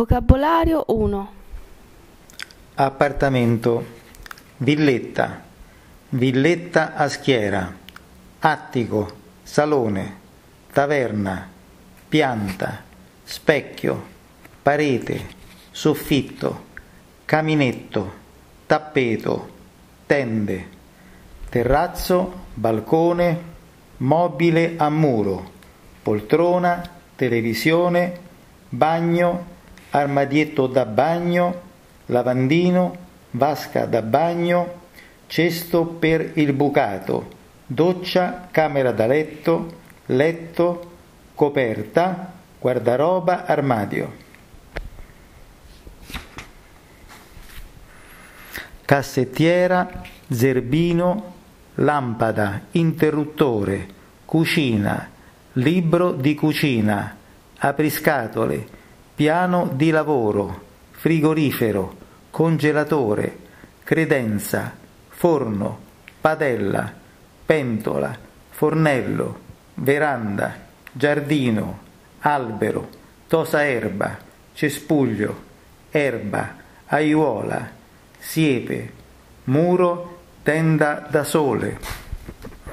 Vocabolario 1. Appartamento. Villetta. Villetta a schiera. Attico. Salone. Taverna. Pianta. Specchio. Parete. Soffitto. Caminetto. Tappeto. Tende. Terrazzo. Balcone. Mobile a muro. Poltrona. Televisione. Bagno armadietto da bagno, lavandino, vasca da bagno, cesto per il bucato, doccia, camera da letto, letto, coperta, guardaroba, armadio. Cassettiera, zerbino, lampada, interruttore, cucina, libro di cucina, apriscatole, piano di lavoro, frigorifero, congelatore, credenza, forno, padella, pentola, fornello, veranda, giardino, albero, tosa erba, cespuglio, erba, aiuola, siepe, muro, tenda da sole